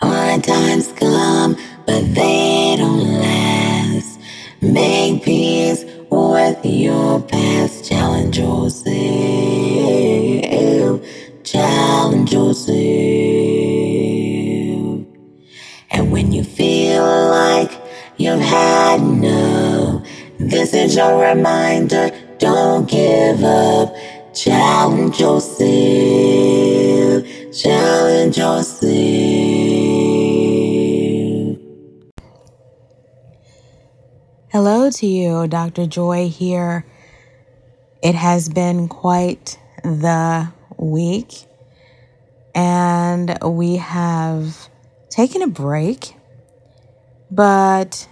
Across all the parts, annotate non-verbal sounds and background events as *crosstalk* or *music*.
Hard times come, but they don't last. Make peace with your past. Challenge yourself. Challenge yourself. And when you feel like you've had enough, this is your reminder. Don't give up. Challenge yourself. Challenge yourself. Hello to you, Dr. Joy here. It has been quite the week, and we have taken a break. But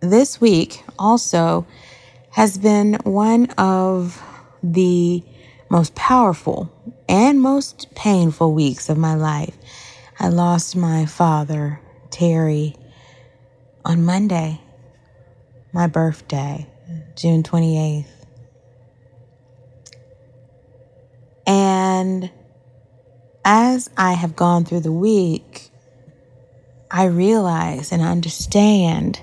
this week also has been one of the most powerful and most painful weeks of my life. I lost my father, Terry, on Monday my birthday, June 28th. And as I have gone through the week, I realize and understand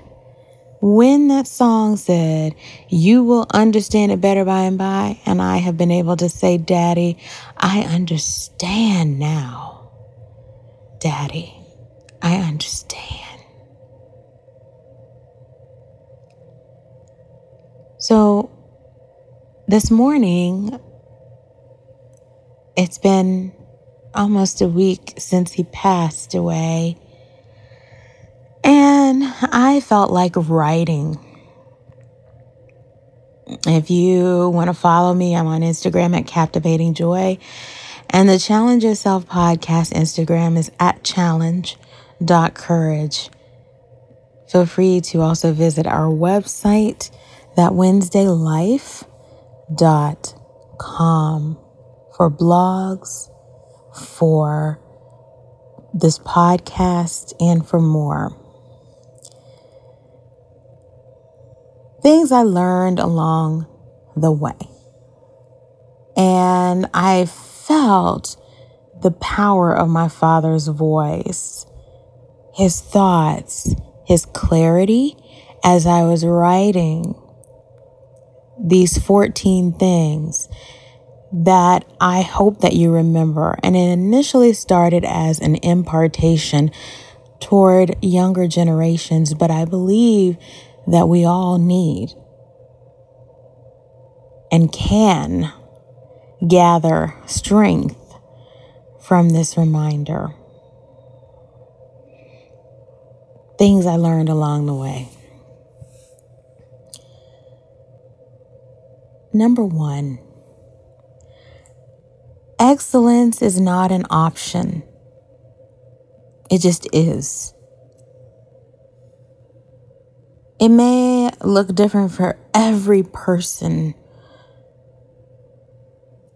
when that song said, You will understand it better by and by, and I have been able to say, Daddy, I understand now. Daddy, I understand. So this morning, it's been almost a week since he passed away. I felt like writing. If you want to follow me, I'm on Instagram at Captivating Joy. And the Challenge Yourself podcast Instagram is at challenge.courage. Feel free to also visit our website thatwednesdaylife.com for blogs, for this podcast, and for more. Things I learned along the way. And I felt the power of my father's voice, his thoughts, his clarity as I was writing these 14 things that I hope that you remember. And it initially started as an impartation toward younger generations, but I believe that we all need and can gather strength from this reminder. Things I learned along the way. Number one, excellence is not an option, it just is. It may look different for every person,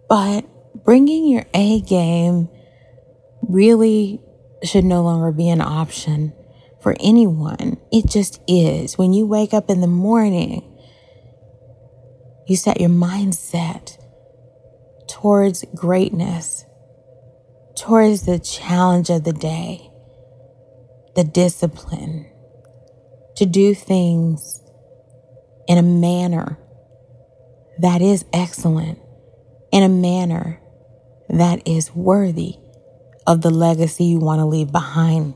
but bringing your A game really should no longer be an option for anyone. It just is. When you wake up in the morning, you set your mindset towards greatness, towards the challenge of the day, the discipline to do things in a manner that is excellent, in a manner that is worthy of the legacy you want to leave behind.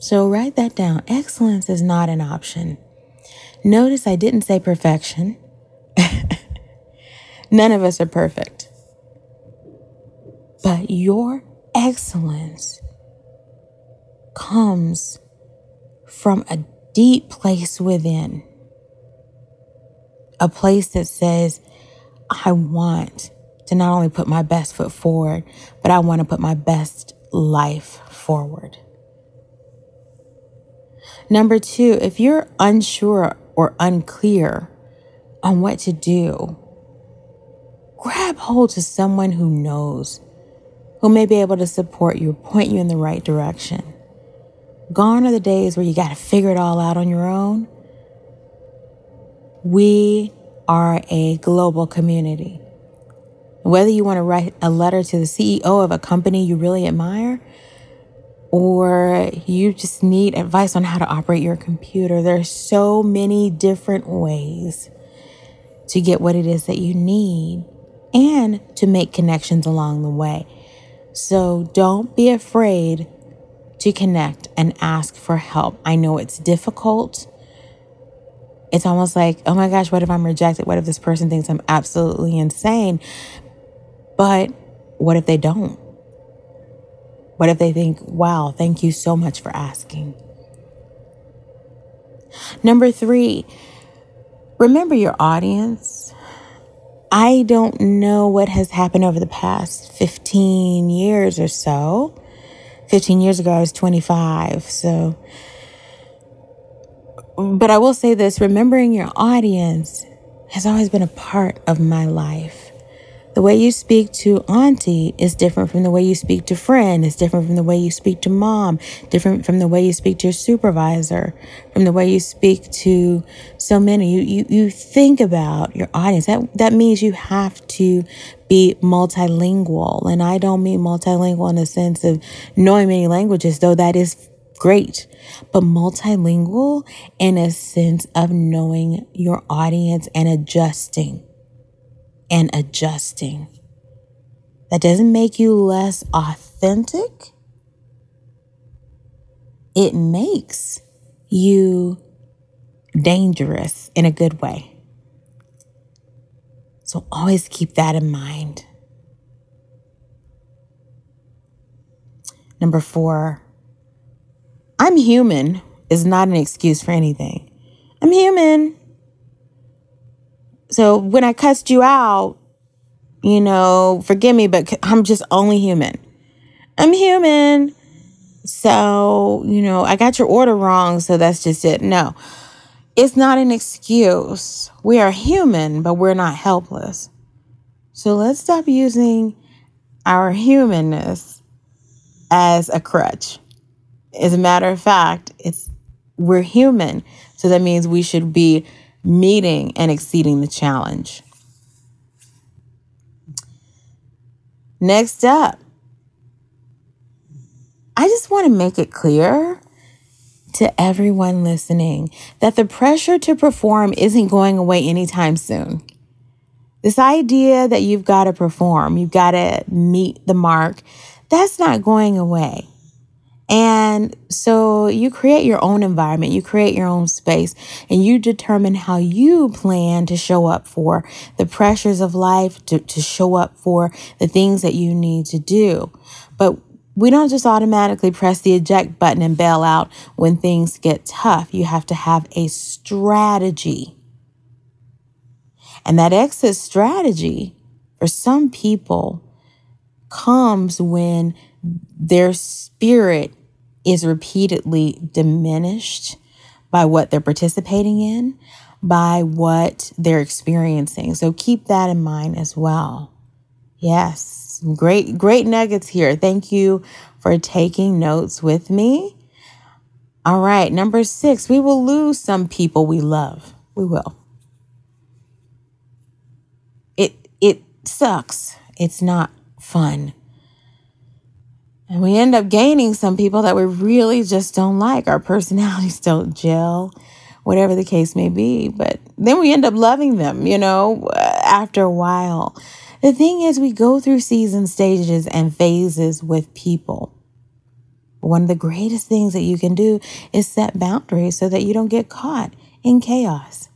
So write that down. Excellence is not an option. Notice I didn't say perfection. *laughs* None of us are perfect. But your excellence comes from a deep place within. A place that says, I want to not only put my best foot forward, but I want to put my best life forward. Number two, if you're unsure or unclear on what to do, grab hold to someone who knows, who may be able to support you, point you in the right direction. Gone are the days where you got to figure it all out on your own. We are a global community. Whether you want to write a letter to the CEO of a company you really admire, or you just need advice on how to operate your computer, there's so many different ways to get what it is that you need and to make connections along the way. So don't be afraid to connect and ask for help. I know it's difficult. It's almost like, oh my gosh, what if I'm rejected? What if this person thinks I'm absolutely insane? But what if they don't? What if they think, wow, thank you so much for asking? Number three, remember your audience. I don't know what has happened over the past 15 years or so. 15 years ago, I was 25. So, but I will say this remembering your audience has always been a part of my life. The way you speak to auntie is different from the way you speak to friend, It's different from the way you speak to mom, different from the way you speak to your supervisor, from the way you speak to so many. You you, you think about your audience. That that means you have to be multilingual. And I don't mean multilingual in the sense of knowing many languages, though that is great, but multilingual in a sense of knowing your audience and adjusting and adjusting. That doesn't make you less authentic. It makes you dangerous in a good way. So always keep that in mind. Number four, I'm human is not an excuse for anything. I'm human. So when I cussed you out, you know, forgive me, but I'm just only human. I'm human. So, you know, I got your order wrong, so that's just it. No, it's not an excuse. We are human, but we're not helpless. So let's stop using our humanness as a crutch. As a matter of fact, it's we're human. So that means we should be meeting and exceeding the challenge. Next up, I just want to make it clear to everyone listening that the pressure to perform isn't going away anytime soon. This idea that you've got to perform, you've got to meet the mark, that's not going away. And so you create your own environment, you create your own space, and you determine how you plan to show up for the pressures of life, to, to show up for the things that you need to do. But we don't just automatically press the eject button and bail out when things get tough. You have to have a strategy. And that exit strategy for some people comes when their spirit is repeatedly diminished by what they're participating in, by what they're experiencing. So keep that in mind as well. Yes, great, great nuggets here. Thank you for taking notes with me. All right, number six, we will lose some people we love. We will. It it sucks. It's not fun. And we end up gaining some people that we really just don't like. Our *laughs* personalities don't gel, whatever the case may be. But then we end up loving them, you know, after a while. The thing is, we go through season stages and phases with people. One of the greatest things that you can do is set boundaries so that you don't get caught in chaos.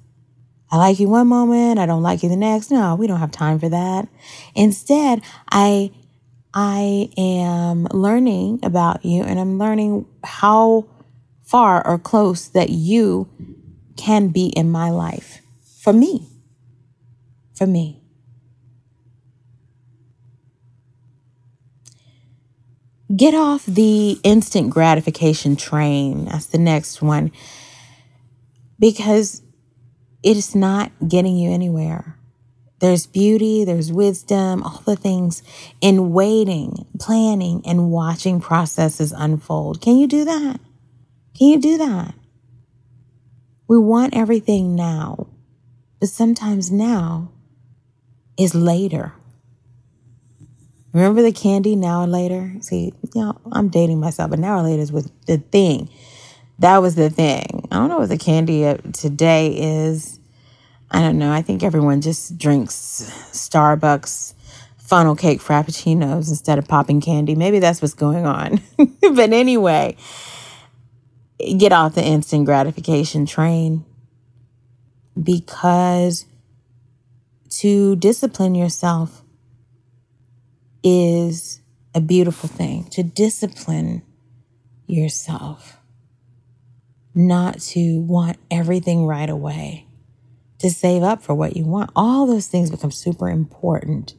I like you one moment, I don't like you the next. No, we don't have time for that. Instead, I I am learning about you and I'm learning how far or close that you can be in my life for me. For me. Get off the instant gratification train. That's the next one. Because it is not getting you anywhere. There's beauty, there's wisdom, all the things in waiting, planning, and watching processes unfold. Can you do that? Can you do that? We want everything now, but sometimes now is later. Remember the candy now or later? See, you know, I'm dating myself, but now or later was the thing. That was the thing. I don't know what the candy today is. I don't know. I think everyone just drinks Starbucks funnel cake frappuccinos instead of popping candy. Maybe that's what's going on. *laughs* but anyway, get off the instant gratification train because to discipline yourself is a beautiful thing. To discipline yourself, not to want everything right away, to save up for what you want. All those things become super important.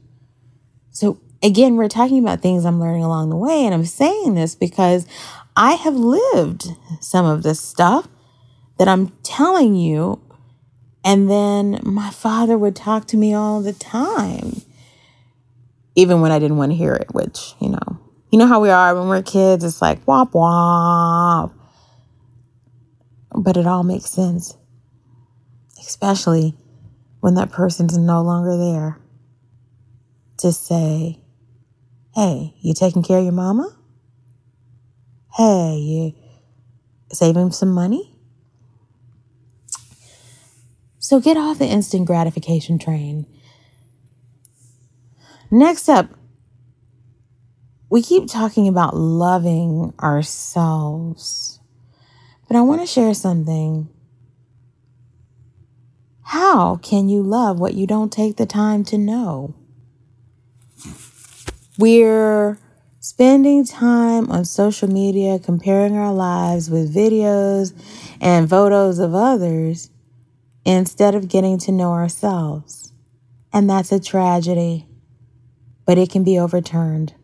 So, again, we're talking about things I'm learning along the way. And I'm saying this because I have lived some of this stuff that I'm telling you. And then my father would talk to me all the time, even when I didn't want to hear it, which, you know, you know how we are when we're kids, it's like wop wop. But it all makes sense, especially when that person's no longer there to say, hey, you taking care of your mama? Hey, you saving some money? So get off the instant gratification train. Next up, we keep talking about loving ourselves, but I want to share something. How can you love what you don't take the time to know? We're spending time on social media comparing our lives with videos and photos of others instead of getting to know ourselves. And that's a tragedy, but it can be overturned.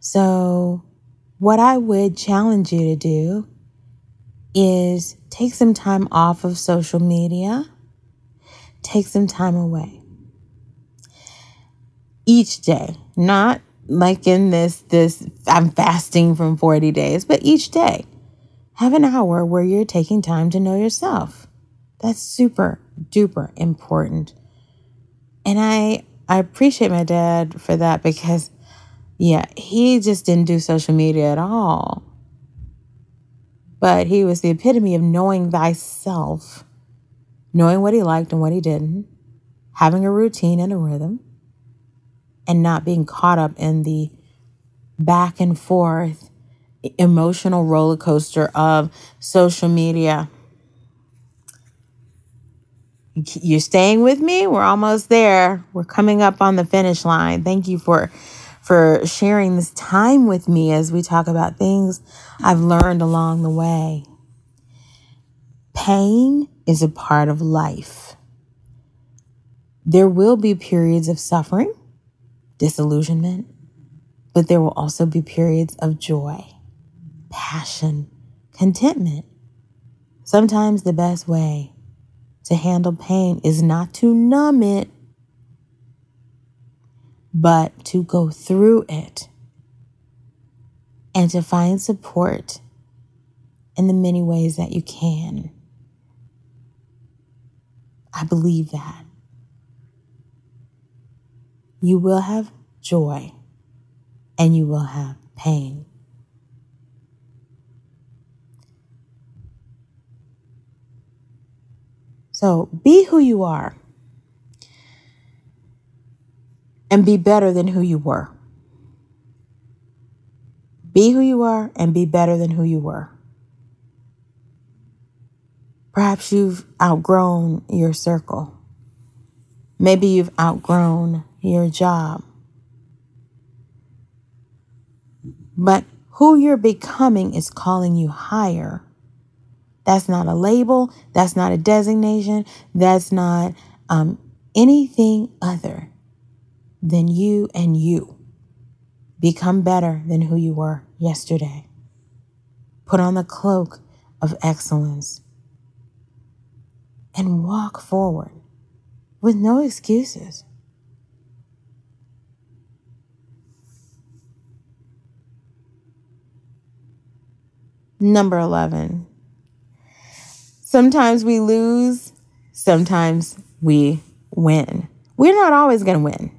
So, what I would challenge you to do is take some time off of social media, take some time away each day, not like in this this I'm fasting from 40 days, but each day. Have an hour where you're taking time to know yourself. That's super duper important. And I I appreciate my dad for that because yeah, he just didn't do social media at all. But he was the epitome of knowing thyself, knowing what he liked and what he didn't, having a routine and a rhythm and not being caught up in the back and forth emotional roller coaster of social media. You're staying with me? We're almost there. We're coming up on the finish line. Thank you for for sharing this time with me as we talk about things I've learned along the way. Pain is a part of life. There will be periods of suffering disillusionment, but there will also be periods of joy, passion, contentment. Sometimes the best way to handle pain is not to numb it, but to go through it and to find support in the many ways that you can. I believe that you will have joy and you will have pain. So be who you are and be better than who you were. Be who you are and be better than who you were. Perhaps you've outgrown your circle. Maybe you've outgrown your job. But who you're becoming is calling you higher. That's not a label. That's not a designation. That's not um, anything other than you and you. Become better than who you were yesterday. Put on the cloak of excellence and walk forward with no excuses. Number 11. Sometimes we lose, sometimes we win. We're not always going to win.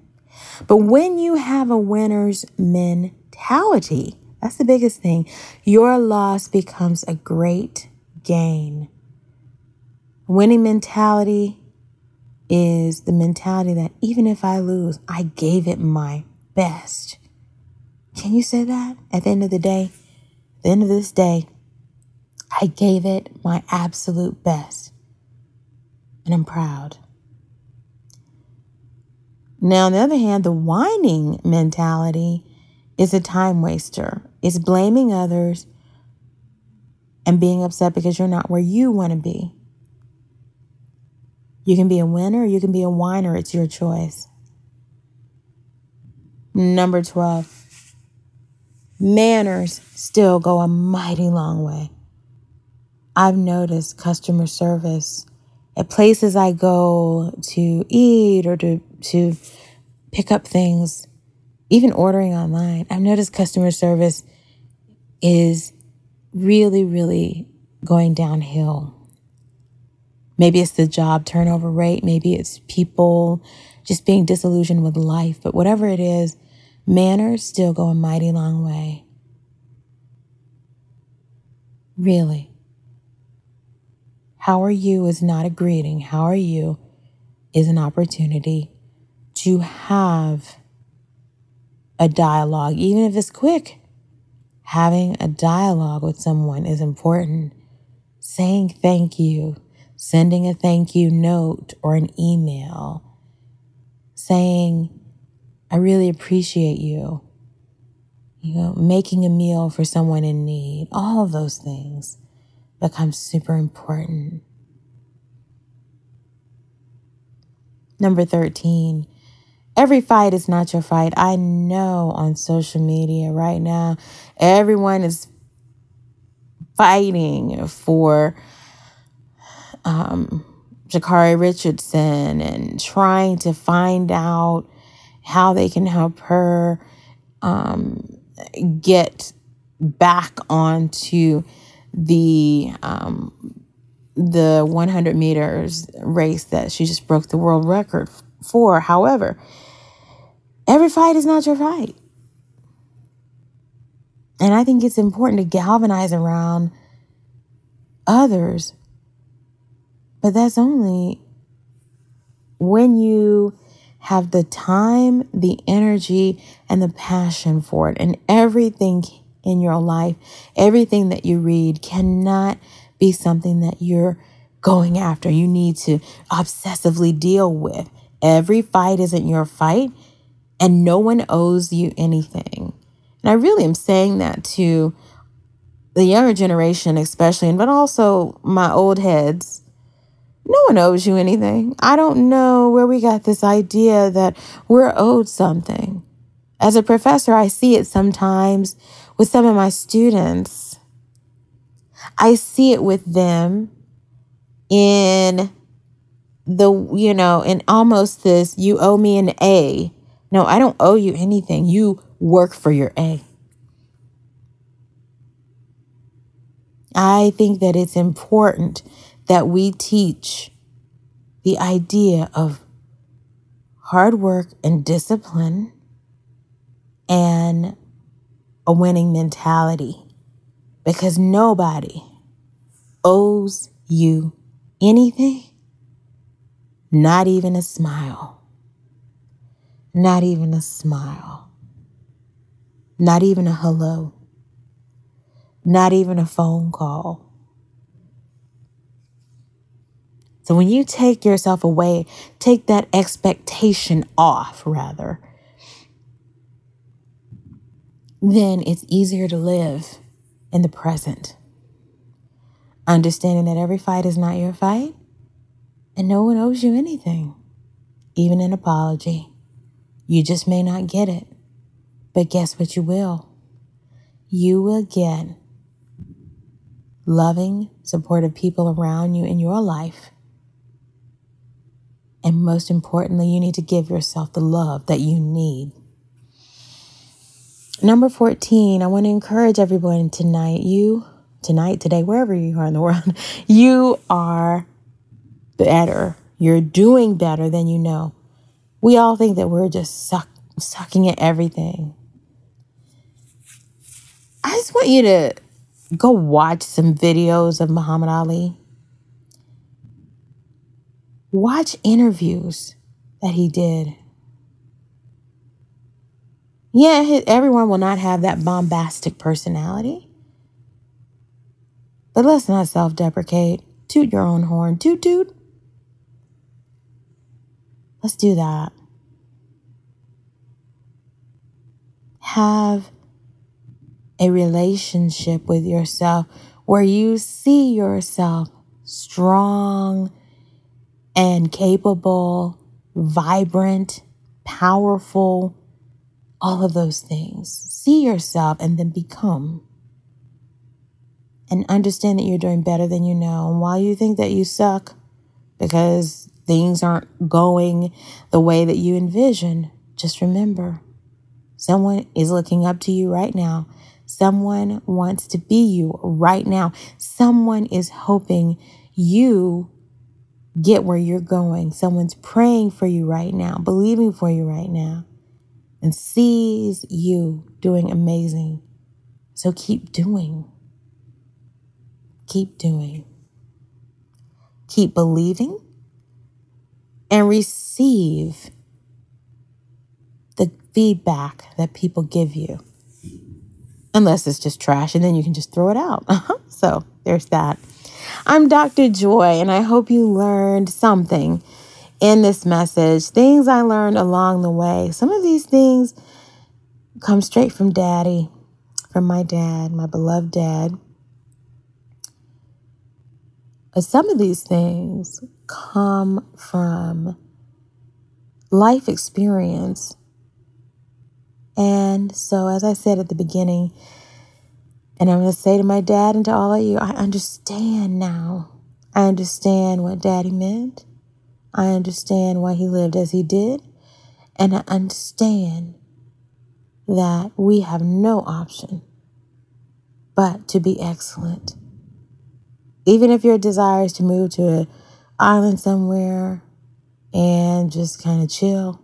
But when you have a winner's mentality, that's the biggest thing, your loss becomes a great gain. Winning mentality is the mentality that even if I lose, I gave it my best. Can you say that at the end of the day? At the end of this day, I gave it my absolute best. And I'm proud. Now, on the other hand, the whining mentality is a time waster. It's blaming others and being upset because you're not where you want to be. You can be a winner, you can be a whiner. It's your choice. Number 12, manners still go a mighty long way. I've noticed customer service at places I go to eat or to, to pick up things, even ordering online. I've noticed customer service is really, really going downhill. Maybe it's the job turnover rate. Maybe it's people just being disillusioned with life. But whatever it is, manners still go a mighty long way. Really. How are you is not a greeting. How are you is an opportunity to have a dialogue, even if it's quick. Having a dialogue with someone is important. Saying thank you, sending a thank you note or an email, saying, I really appreciate you, you know, making a meal for someone in need, all of those things become super important. Number 13, every fight is not your fight. I know on social media right now, everyone is fighting for um, Sha'Carri Richardson and trying to find out how they can help her um, get back onto the um, the 100 meters race that she just broke the world record for. However, every fight is not your fight. And I think it's important to galvanize around others but that's only when you have the time, the energy, and the passion for it. And everything in your life, everything that you read cannot be something that you're going after. You need to obsessively deal with. Every fight isn't your fight, and no one owes you anything. And I really am saying that to the younger generation, especially, but also my old heads no one owes you anything. I don't know where we got this idea that we're owed something. As a professor, I see it sometimes with some of my students. I see it with them in the, you know, in almost this, you owe me an A. No, I don't owe you anything. You work for your A. I think that it's important that we teach the idea of hard work and discipline and a winning mentality because nobody owes you anything, not even a smile. Not even a smile. Not even a hello. Not even a phone call. So when you take yourself away, take that expectation off, rather, then it's easier to live in the present. Understanding that every fight is not your fight and no one owes you anything, even an apology. You just may not get it, but guess what you will? You will get loving, supportive people around you in your life and most importantly, you need to give yourself the love that you need. Number 14, I want to encourage everyone tonight, you, tonight, today, wherever you are in the *laughs* world, you are better. You're doing better than you know. We all think that we're just suck, sucking at everything. I just want you to go watch some videos of Muhammad Ali. Watch interviews that he did. Yeah, everyone will not have that bombastic personality. But let's not self deprecate. Toot your own horn. Toot toot. Let's do that. Have a relationship with yourself where you see yourself strong and capable, vibrant, powerful, all of those things. See yourself and then become. And understand that you're doing better than you know. And while you think that you suck because things aren't going the way that you envision, just remember someone is looking up to you right now Someone wants to be you right now. Someone is hoping you get where you're going. Someone's praying for you right now, believing for you right now, and sees you doing amazing. So keep doing. Keep doing. Keep believing and receive the feedback that people give you unless it's just trash and then you can just throw it out. *laughs* Uh-huh. so there's that. I'm Dr. Joy, and I hope you learned something in this message. Things I learned along the way. Some of these things come straight from daddy, from my dad, my beloved dad. Some of these things come from life experience and so, as I said at the beginning, and I'm going to say to my dad and to all of you, I understand now. I understand what daddy meant. I understand why he lived as he did. And I understand that we have no option but to be excellent. Even if your desire is to move to an island somewhere and just kind of chill,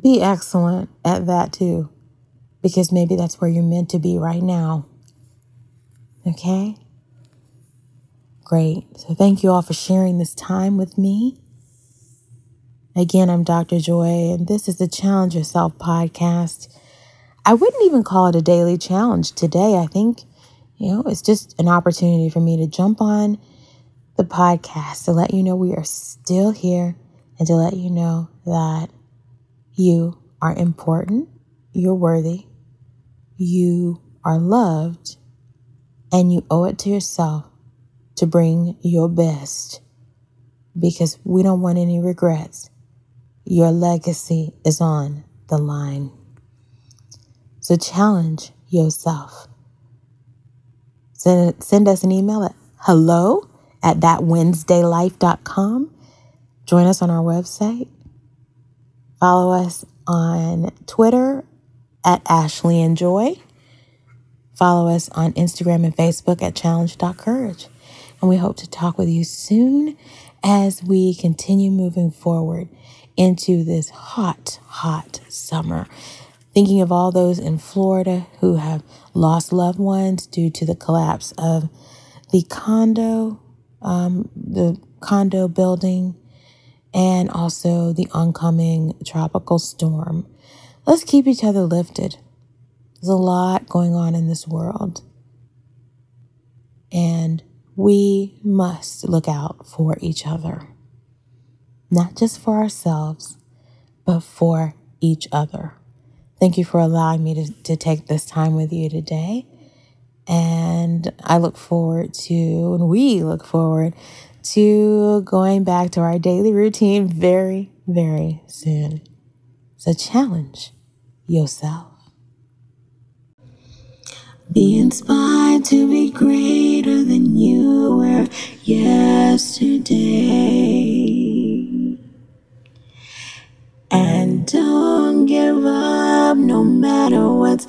be excellent at that too, because maybe that's where you're meant to be right now. Okay? Great. So, thank you all for sharing this time with me. Again, I'm Dr. Joy, and this is the Challenge Yourself podcast. I wouldn't even call it a daily challenge today. I think, you know, it's just an opportunity for me to jump on the podcast to let you know we are still here and to let you know that you are important, you're worthy, you are loved, and you owe it to yourself to bring your best because we don't want any regrets. Your legacy is on the line. So challenge yourself. Send, send us an email at hello at thatwednesdaylife.com. Join us on our website Follow us on Twitter at Ashley and Joy. Follow us on Instagram and Facebook at challenge.courage. And we hope to talk with you soon as we continue moving forward into this hot, hot summer. Thinking of all those in Florida who have lost loved ones due to the collapse of the condo, um, the condo building and also the oncoming tropical storm. Let's keep each other lifted. There's a lot going on in this world. And we must look out for each other, not just for ourselves, but for each other. Thank you for allowing me to, to take this time with you today. And I look forward to, and we look forward to going back to our daily routine very, very soon. So challenge yourself. Be inspired to be greater than you were yesterday. And don't give up no matter what's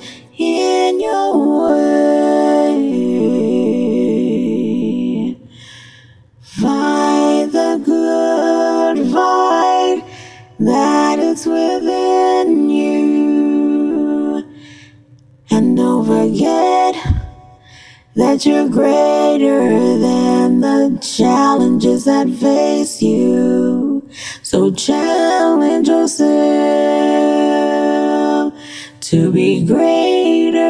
that you're greater than the challenges that face you. So challenge yourself to be greater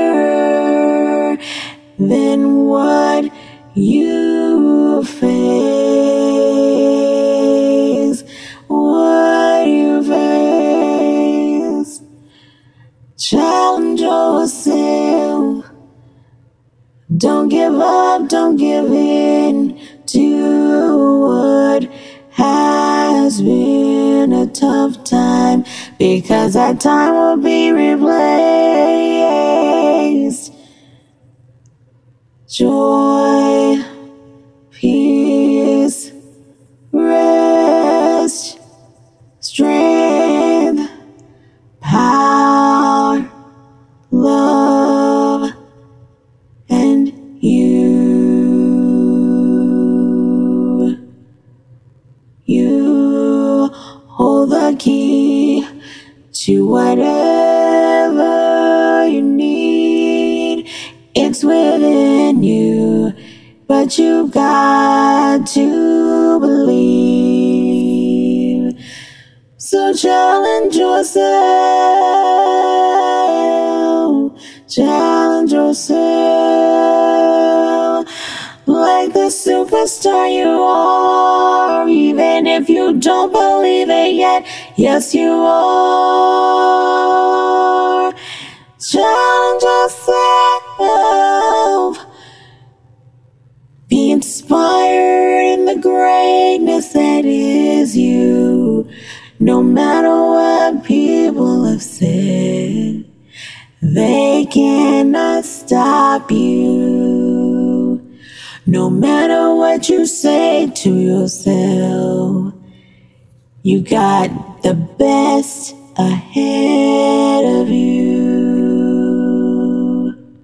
than what you face. Don't give up, don't give in to what has been a tough time because that time will be replaced. Joy, but you've got to believe. So challenge yourself, challenge yourself like the superstar you are, even if you don't believe it yet. Yes, you are. Challenge yourself. Inspired in the greatness that is you. No matter what people have said, they cannot stop you. No matter what you say to yourself, you got the best ahead